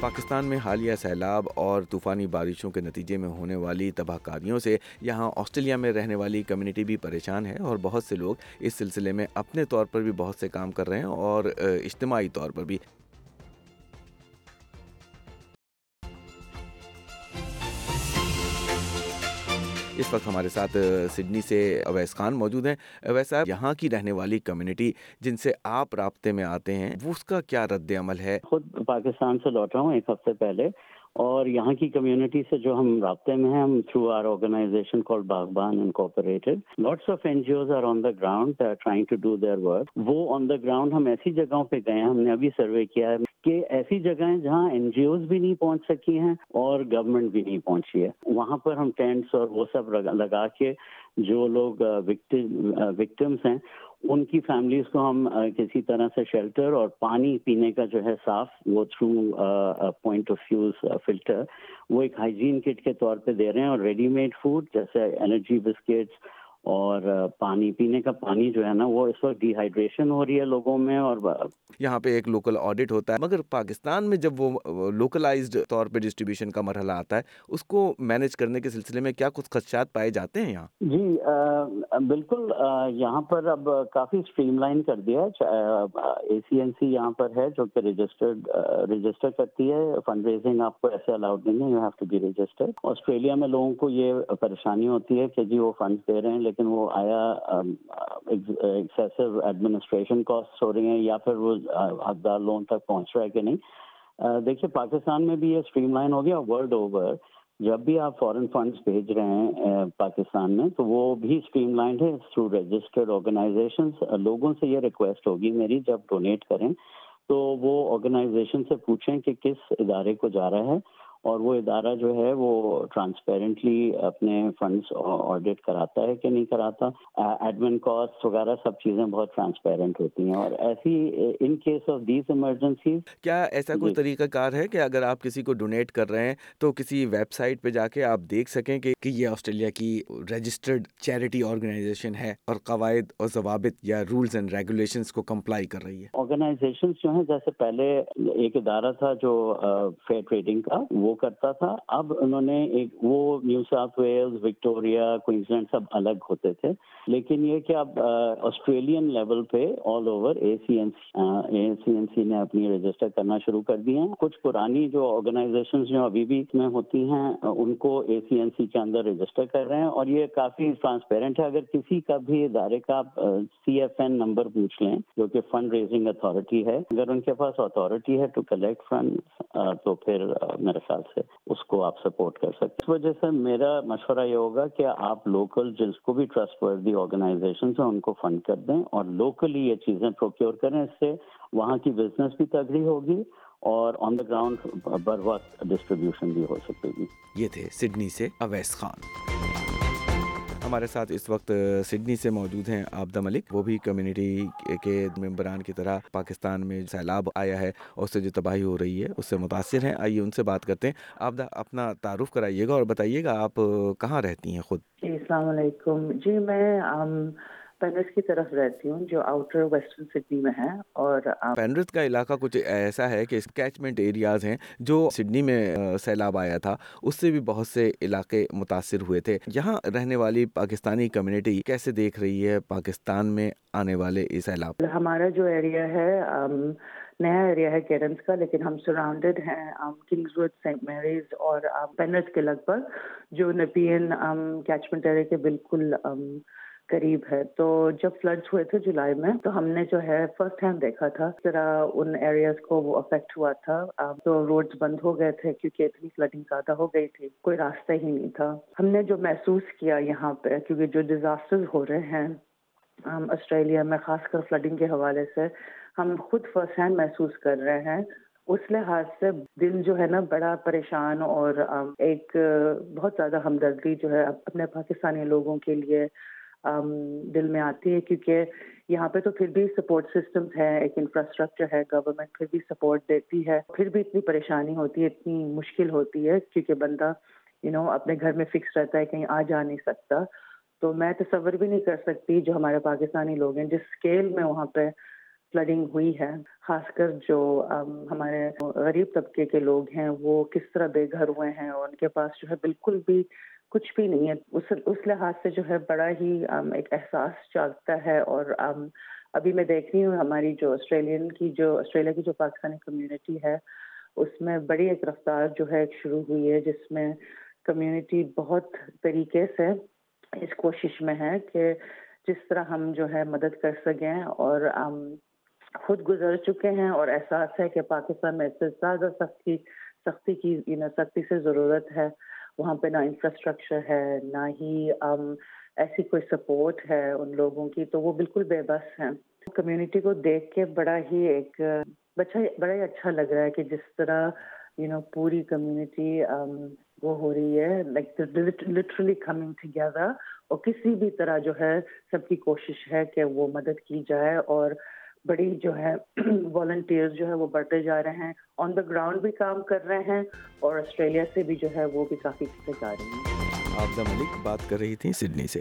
پاکستان میں حالیہ سیلاب اور طوفانی بارشوں کے نتیجے میں ہونے والی تباہ کاریوں سے یہاں آسٹریلیا میں رہنے والی کمیونٹی بھی پریشان ہے اور بہت سے لوگ اس سلسلے میں اپنے طور پر بھی بہت سے کام کر رہے ہیں اور اجتماعی طور پر بھی۔ اس وقت ہمارے ساتھ سڈنی سے اویس خان موجود ہیں۔ اویس صاحب، یہاں کی رہنے والی کمیونٹی جن سے آپ رابطے میں آتے ہیں، وہ اس کا کیا رد عمل ہے؟ خود پاکستان سے لوٹا ہوں ایک ہفتے پہلے اور یہاں کی کمیونٹی سے جو ہم رابطے میں ہیں، ہم through or organization called Baghban incorporated lots of N G Os are on the ground trying to do their work وہ آن دا گراؤنڈ ہم ایسی جگہوں پہ گئے ہیں، ہم نے ابھی سروے کیا ہے۔ کہ ایسی جگہیں جہاں این جی اوز بھی نہیں پہنچ سکی ہیں اور گورنمنٹ بھی نہیں پہنچی ہے۔ وہاں پر ہم ٹینٹس اور وہ سب لگا کے جو لوگ وکٹمس ہیں، ان کی فیملیز کو ہم کسی طرح سے شیلٹر اور پانی پینے کا جو ہے صاف، وہ through point of views filter وہ ایک ہائیجین کٹ کے طور پہ دے رہے ہیں اور ریڈی میڈ فوڈ جیسے انرجی بسکٹس اور پانی پینے کا پانی جو ہے نا وہ اس وقت ڈی ہائیڈریشن ہو رہی ہے لوگوں میں اور یہاں پہ ایک لوکل آڈٹ ہوتا ہے مگر پاکستان میں جب وہ لوکلائزڈ طور پہ ڈسٹریبیوشن کا مرحلہ آتا ہے اس کو مینج کرنے کے سلسلے میں کیا کچھ خدشات پائے جاتے ہیں یہاں؟ جی بالکل یہاں پر اب کافی اسٹریم لائن کر دیا اے سی این سی یہاں پر ہے جو کہ رجسٹرڈ رجسٹر کرتی ہے فنڈ ریزنگ آپ کو ایسے الاؤڈ نہیں ہے you have to be registered Australia میں لوگوں کو یہ پریشانی ہوتی ہے کہ جی وہ فنڈ دے رہے ہیں لیکن وہ آیا ایکسیسو ایڈمنسٹریشن کاسٹ ہو رہی ہیں یا پھر وہ حقدار لون تک پہنچ رہا ہے کہ نہیں؟ دیکھیے پاکستان میں بھی یہ اسٹریم لائن ہو گیا ورلڈ اوور جب بھی آپ فورن فنڈس بھیج رہے ہیں پاکستان میں، تو وہ بھی اسٹریم لائنڈ ہے تھرو رجسٹرڈ آرگنائزیشن لوگوں سے یہ ریکویسٹ ہوگی میری جب ڈونیٹ کریں تو وہ آرگنائزیشن سے پوچھیں کہ کس ادارے کو جا رہا ہے۔ اور وہ ادارہ جو ہے وہ ٹرانسپیرنٹلی اپنے فنڈس آڈٹ کراتا ہے کہ نہیں کراتا ایڈمن کاسٹ وغیرہ سب چیزیں بہت ٹرانسپیرنٹ ہوتی ہیں اور ایسی in case of these emergencies کیا ایسا کوئی جی۔ طریقہ کار ہے کہ اگر آپ کسی کو ڈونیٹ کر رہے ہیں تو کسی ویب سائٹ پہ جا کے آپ دیکھ سکیں کہ یہ آسٹریلیا کی رجسٹرڈ چیریٹی آرگنائزیشن ہے اور قواعد اور ضوابط یا رولز اینڈ ریگولیشنز کو کمپلائی کر رہی ہے آرگنائزیشن جو ہیں جیسے پہلے ایک ادارہ تھا جو فیئر ٹریڈنگ کا وہ وہ کرتا تھا۔ اب انہوں نے ایک وہ New South Wales, Victoria Queensland سب الگ ہوتے تھے۔ لیکن یہ کہ اب آسٹریلین لیول پہ all over A C N C A C N C نے اپنی رجسٹر کرنا شروع کر دی ہیں۔ کچھ پرانی جو آرگنائزیشن جو ابھی بھی اس میں ہوتی ہیں، ان کو اے سی این سی کے اندر رجسٹر کر رہے ہیں۔ اور یہ کافی ٹرانسپیرنٹ ہے۔ اگر کسی کا بھی ادارے کا سی ایف این نمبر پوچھ لیں، جو کہ فنڈ ریزنگ اتھارٹی ہے، اگر ان کے پاس اتھارٹی ہے ٹو کلیکٹ فنڈ تو پھر میرے خیال سے اس کو آپ سپورٹ کر سکتے اس وجہ سے میرا مشورہ یہ ہوگا کہ آپ لوکل جس کو بھی ٹرسٹ وردی آرگنائزیشن ہیں، ان کو فنڈ کر دیں اور لوکلی یہ چیزیں پروکیور کریں۔ اس سے وہاں کی بزنس بھی تگڑی ہوگی اور آن دا گراؤنڈ بر وقت ڈسٹریبیوشن بھی ہو سکے گی۔ یہ تھے سڈنی سے اویس خان۔ ہمارے ساتھ اس وقت سڈنی سے موجود ہیں آبدہ ملک۔ وہ بھی کمیونٹی کے ممبران کی طرح پاکستان میں سیلاب آیا ہے اور اس سے جو تباہی ہو رہی ہے، اس سے متاثر ہیں۔ آئیے ان سے بات کرتے ہیں۔ آبدہ اپنا تعارف کرائیے گا اور بتائیے گا آپ کہاں رہتی ہیں خود؟ جی السلام علیکم۔ جی میں پینرس کی طرف رہتی ہوں جو آؤٹر ویسٹرن سڈنی میں ہے اور پینرس کا علاقہ کچھ ایسا ہے کہ کیچمنٹ ایریاز ہیں جو سڈنی میں سیلاب آیا تھا۔ اس سے بھی بہت سے علاقے متاثر ہوئے تھے۔ یہاں رہنے والی پاکستانی کمیونٹی کیسے دیکھ رہی ہے پاکستان میں آنے والے اس سیلاب ہمارا جو ایریا ہے نیا ایریا ہے کیرنس کا لیکن ہم سراؤنڈیڈ ہیں کنگز وڈ سینٹ میریز اور پینرس کے لگ بھگ جو نپین کیچمنٹ ایریا کے بالکل قریب ہے۔ تو جب فلڈس ہوئے تھے جولائی میں، تو ہم نے جو ہے فرسٹ ہینڈ دیکھا تھا۔ اس طرح ان ایریاز کو وہ افیکٹ ہوا تھا۔ تو روڈز بند ہو گئے تھے کیونکہ اتنی فلڈنگ زیادہ ہو گئی تھی۔ کوئی راستہ ہی نہیں تھا۔ ہم نے جو محسوس کیا یہاں پہ، کیونکہ جو ڈیزاسٹر ہو رہے ہیں آسٹریلیا میں، خاص کر فلڈنگ کے حوالے سے، ہم خود فرسٹ ہینڈ محسوس کر رہے ہیں۔ اس لحاظ سے دل جو ہے نا، بڑا پریشان اور ایک بہت زیادہ ہمدردی جو ہے اپنے پاکستانی لوگوں کے لیے دل میں آتی ہے، کیونکہ یہاں پہ تو پھر بھی سپورٹ سسٹمز ہے ایک انفراسٹرکچر ہے گورنمنٹ پھر بھی سپورٹ دیتی ہے، پھر بھی اتنی پریشانی ہوتی ہے، اتنی مشکل ہوتی ہے، کیونکہ بندہ یو نو اپنے گھر میں فکس رہتا ہے، کہیں آ جا نہیں سکتا۔ تو میں تصور بھی نہیں کر سکتی جو ہمارے پاکستانی لوگ ہیں، جس اسکیل میں وہاں پہ فلڈنگ ہوئی ہے۔ خاص کر جو ہمارے غریب طبقے کے لوگ ہیں، وہ کس طرح بے گھر ہوئے ہیں، اور ان کے پاس جو ہے بالکل بھی کچھ بھی نہیں ہے۔ اس اس لحاظ سے جو ہے بڑا ہی ایک احساس جاگتا ہے اور ابھی میں دیکھ رہی ہوں ہماری جو آسٹریلین کی جو، آسٹریلیا کی جو پاکستانی کمیونٹی ہے، اس میں بڑی ایک رفتار جو ہے شروع ہوئی ہے، جس میں کمیونٹی بہت طریقے سے اس کوشش میں ہے کہ جس طرح ہم جو ہے مدد کر سکیں اور خود گزر چکے ہیں اور احساس ہے کہ پاکستان میں اس سے زیادہ سختی سختی کی سختی سے ضرورت ہے۔ وہاں پہ نہ انفراسٹرکچر ہے، نہ ہی ایسی کوئی سپورٹ ہے ان لوگوں کی، تو وہ بالکل بے بس ہیں۔ کمیونٹی کو دیکھ کے بڑا ہی ایک بچہ بڑا ہی اچھا لگ رہا ہے کہ جس طرح یو نو پوری کمیونٹی وہ ہو رہی ہے۔ لائک لٹرلی کمنگ ٹوگیدر اور کسی بھی طرح جو ہے، سب کی کوشش ہے کہ وہ مدد کی جائے اور بڑی جو ہے والنٹیئر جو ہے وہ بڑھتے جا رہے ہیں۔ آن دا گراؤنڈ بھی کام کر رہے ہیں اور آسٹریلیا سے بھی جو ہے وہ بھی کافی چیزیں جا رہی ہیں۔ آبدہ ملک بات کر رہی تھی سڈنی سے۔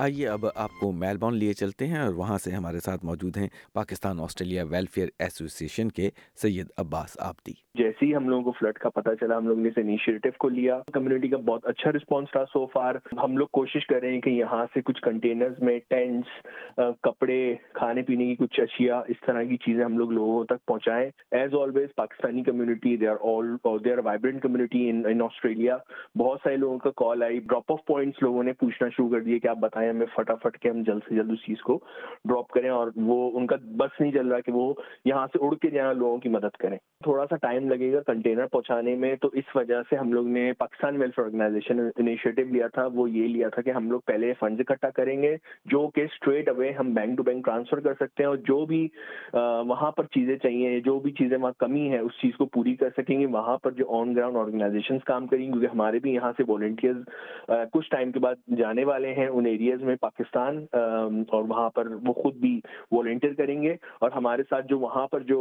آئیے اب آپ کو میلبورن لیے چلتے ہیں اور وہاں سے ہمارے ساتھ موجود ہیں پاکستان آسٹریلیا ویلفیئر ایسوسیشن کے سید عباس آبدی۔ جیسے ہی ہم لوگوں کو فلڈ کا پتہ چلا، ہم لوگ نے اس انیشیٹو کو لیا۔ کمیونٹی کا بہت اچھا رسپانس رہا سو فار ہم لوگ کوشش کر رہے ہیں کہ یہاں سے کچھ کنٹینرز میں ٹینٹس کپڑے، کھانے پینے کی کچھ اشیاء، اس طرح کی چیزیں ہم لوگ لوگوں تک پہنچائیں۔ As always Pakistani community they are all they are vibrant community in Australia بہت سارے لوگوں کا کال آئی۔ ڈراپ آف پوائنٹس لوگوں نے پوچھنا شروع کر دیا کہ آپ بتائیں ہمیں فٹافٹ کے ہم جلد سے جلد اس چیز کو ڈراپ کریں اور وہ ان کا بس نہیں چل رہا کہ وہ یہاں سے اڑ کے جائیں لوگوں کی مدد کریں۔ تھوڑا سا ٹائم لگے گا کنٹینر پہنچانے میں، تو اس وجہ سے ہم لوگ نے پاکستان ویلفیئر آرگنائزیشن انیشیٹو لیا تھا، وہ یہ لیا تھا کہ ہم لوگ پہلے فنڈز اکٹھا کریں گے، جو کہ اسٹریٹ اوے ہم بینک ٹو بینک ٹرانسفر کر سکتے ہیں اور جو بھی وہاں پر چیزیں چاہیے جو بھی چیزیں وہاں کمی ہے اس چیز کو پوری کر سکیں گے۔ وہاں پر جو آن گراؤنڈ آرگنائزیشن کام کریں گے، کیونکہ ہمارے بھی یہاں سے والنٹیئرز کچھ ٹائم کے بعد جانے والے ہیں، ان ایریاز میں پاکستان اور وہاں پر وہ خود بھی والنٹیئر کریں گے اور ہمارے ساتھ جو وہاں پر جو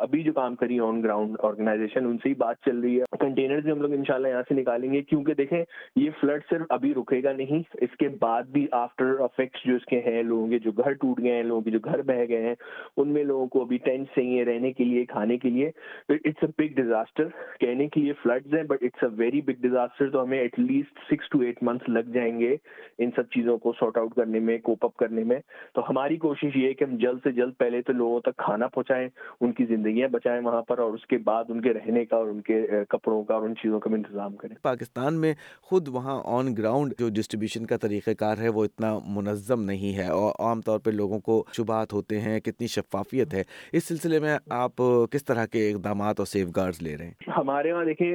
ابھی جو کام کری آن گراؤنڈ آرگنائزیشن ان سے ہی بات چل رہی ہے۔ کنٹینر بھی ہم لوگ انشاءاللہ یہاں سے نکالیں گے، کیونکہ دیکھیں، یہ فلڈ صرف ابھی رکے گا نہیں، اس کے بعد بھی آفٹر افیکٹس جو اس کے ہیں، لوگوں کے جو گھر ٹوٹ گئے ہیں، لوگوں کے جو گھر بہ گئے ہیں، ان میں لوگوں کو ابھی ٹینٹ چاہیے رہنے کے لیے، کھانے کے لیے۔ اٹس اے بگ ڈیزاسٹر کہنے کے لیے فلڈز ہیں but it's a very big disaster تو ہمیں at least six to eight months لگ جائیں گے ان سب چیزوں کو سارٹ آؤٹ کرنے میں کوپ اپ کرنے میں۔ تو ہماری کوشش یہ ہے کہ ہم جلد سے جلد پہلے تو لوگوں تک کھانا پہنچائیں ان کی زندگیاں بچائیں وہاں پر اور اس کے بعد ان کے رہنے کا اور ان کے کپڑوں کا اور ان چیزوں کا بھی انتظام کریں۔ پاکستان میں خود وہاں آن گراؤنڈ جو ڈسٹریبیوشن کا طریقہ کار ہے وہ اتنا منظم نہیں ہے اور عام طور پہ لوگوں کو شبہات ہوتے ہیں کتنی شفافیت ہے۔ اس سلسلے میں آپ کس طرح کے اقدامات اور سیف گارڈز لے رہے ہیں؟ ہمارے وہاں دیکھیں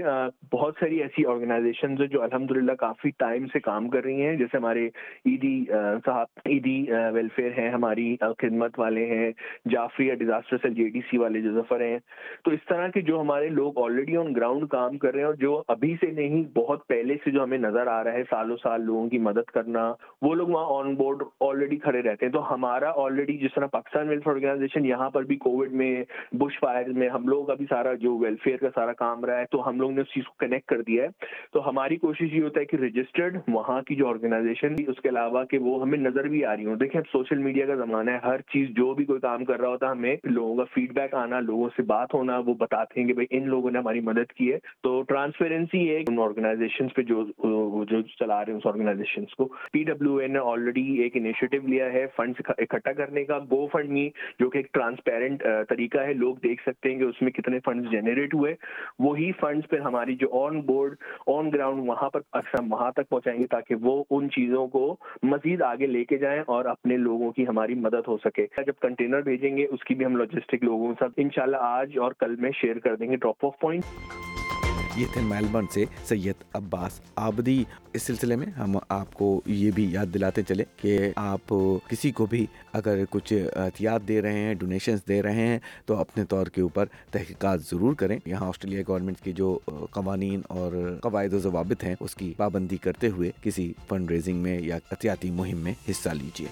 بہت ساری ایسی آرگنائزیشن جو الحمد للہ کافی ٹائم سے کام کر رہی ہیں۔ جیسے ہمارے ایدی صاحب ایدی ویلفیئر ہیں، ہماری خدمت والے ہیں، جعفری ڈیزاسٹر سے جے ڈی سی والے جو ظفر ہیں۔ تو اس طرح کے جو ہمارے لوگ آلریڈی آن گراؤنڈ کام کر رہے ہیں اور جو ابھی سے نہیں، بہت پہلے سے جو ہمیں نظر آ رہا ہے سالوں سال لوگوں کی مدد کرنا، وہ لوگ وہاں آن بورڈ آلریڈی کھڑے رہتے ہیں۔ تو ہمارا آلریڈی جس طرح پاکستان ویلفیئر آرگنائزیشن یہاں پر بھی کووڈ میں بش فائر میں ہم لوگوں کا بھی سارا جو ویلفیئر کا سارا کام رہا ہے، تو ہم لوگ نے اس چیز کو کنیکٹ کر دیا ہے۔ تو ہماری کوشش یہ ہوتا ہے کہ رجسٹرڈ وہاں کی جو آرگنائزیشن اس کے علاوہ علاوہ کہ وہ ہمیں نظر بھی آ رہی ہوں۔ دیکھیں، اب سوشل میڈیا کا زمانہ ہے، ہر چیز جو بھی کوئی کام کر رہا ہوتا ہمیں لوگوں کا فیڈ بیک آنا، لوگوں سے بات ہونا، وہ بتاتے ہیں کہ بھائی ان لوگوں نے ہماری مدد کی ہے۔ تو ٹرانسپیرنسی ہے ان آرگنائزیشن پہ جو جو چلا رہے ہیں اس آرگنائزیشن کو۔ پی ڈبلو اے نے آلریڈی ایک انیشیٹو لیا ہے فنڈس اکٹھا کرنے کا۔ گو فنڈ می جو کہ ایک ٹرانسپیرنٹ طریقہ ہے، لوگ دیکھ سکتے ہیں کہ اس میں کتنے فنڈس جنریٹ ہوئے۔ وہی فنڈس پھر ہماری جو آن بورڈ آن گراؤنڈ وہاں پر اکثر وہاں تک پہنچائیں گے تاکہ وہ ان چیزوں کو مزید آگے لے کے جائیں اور اپنے لوگوں کی ہماری مدد ہو سکے۔ جب کنٹینر بھیجیں گے، اس کی بھی ہم لاجسٹک لوگوں کے ساتھ انشاءاللہ آج اور کل میں شیئر کر دیں گے ڈراپ آف پوائنٹ یہ تھے میلبرن سے سید عباس آبدی۔ اس سلسلے میں ہم آپ کو یہ بھی یاد دلاتے چلے کہ آپ کسی کو بھی اگر کچھ احتیاط دے رہے ہیں ڈونیشنز دے رہے ہیں، تو اپنے طور کے اوپر تحقیقات ضرور کریں۔ یہاں آسٹریلیا گورنمنٹ کے جو قوانین اور قواعد و ضوابط ہیں، اس کی پابندی کرتے ہوئے کسی فنڈ ریزنگ میں یا احتیاطی مہم میں حصہ لیجیے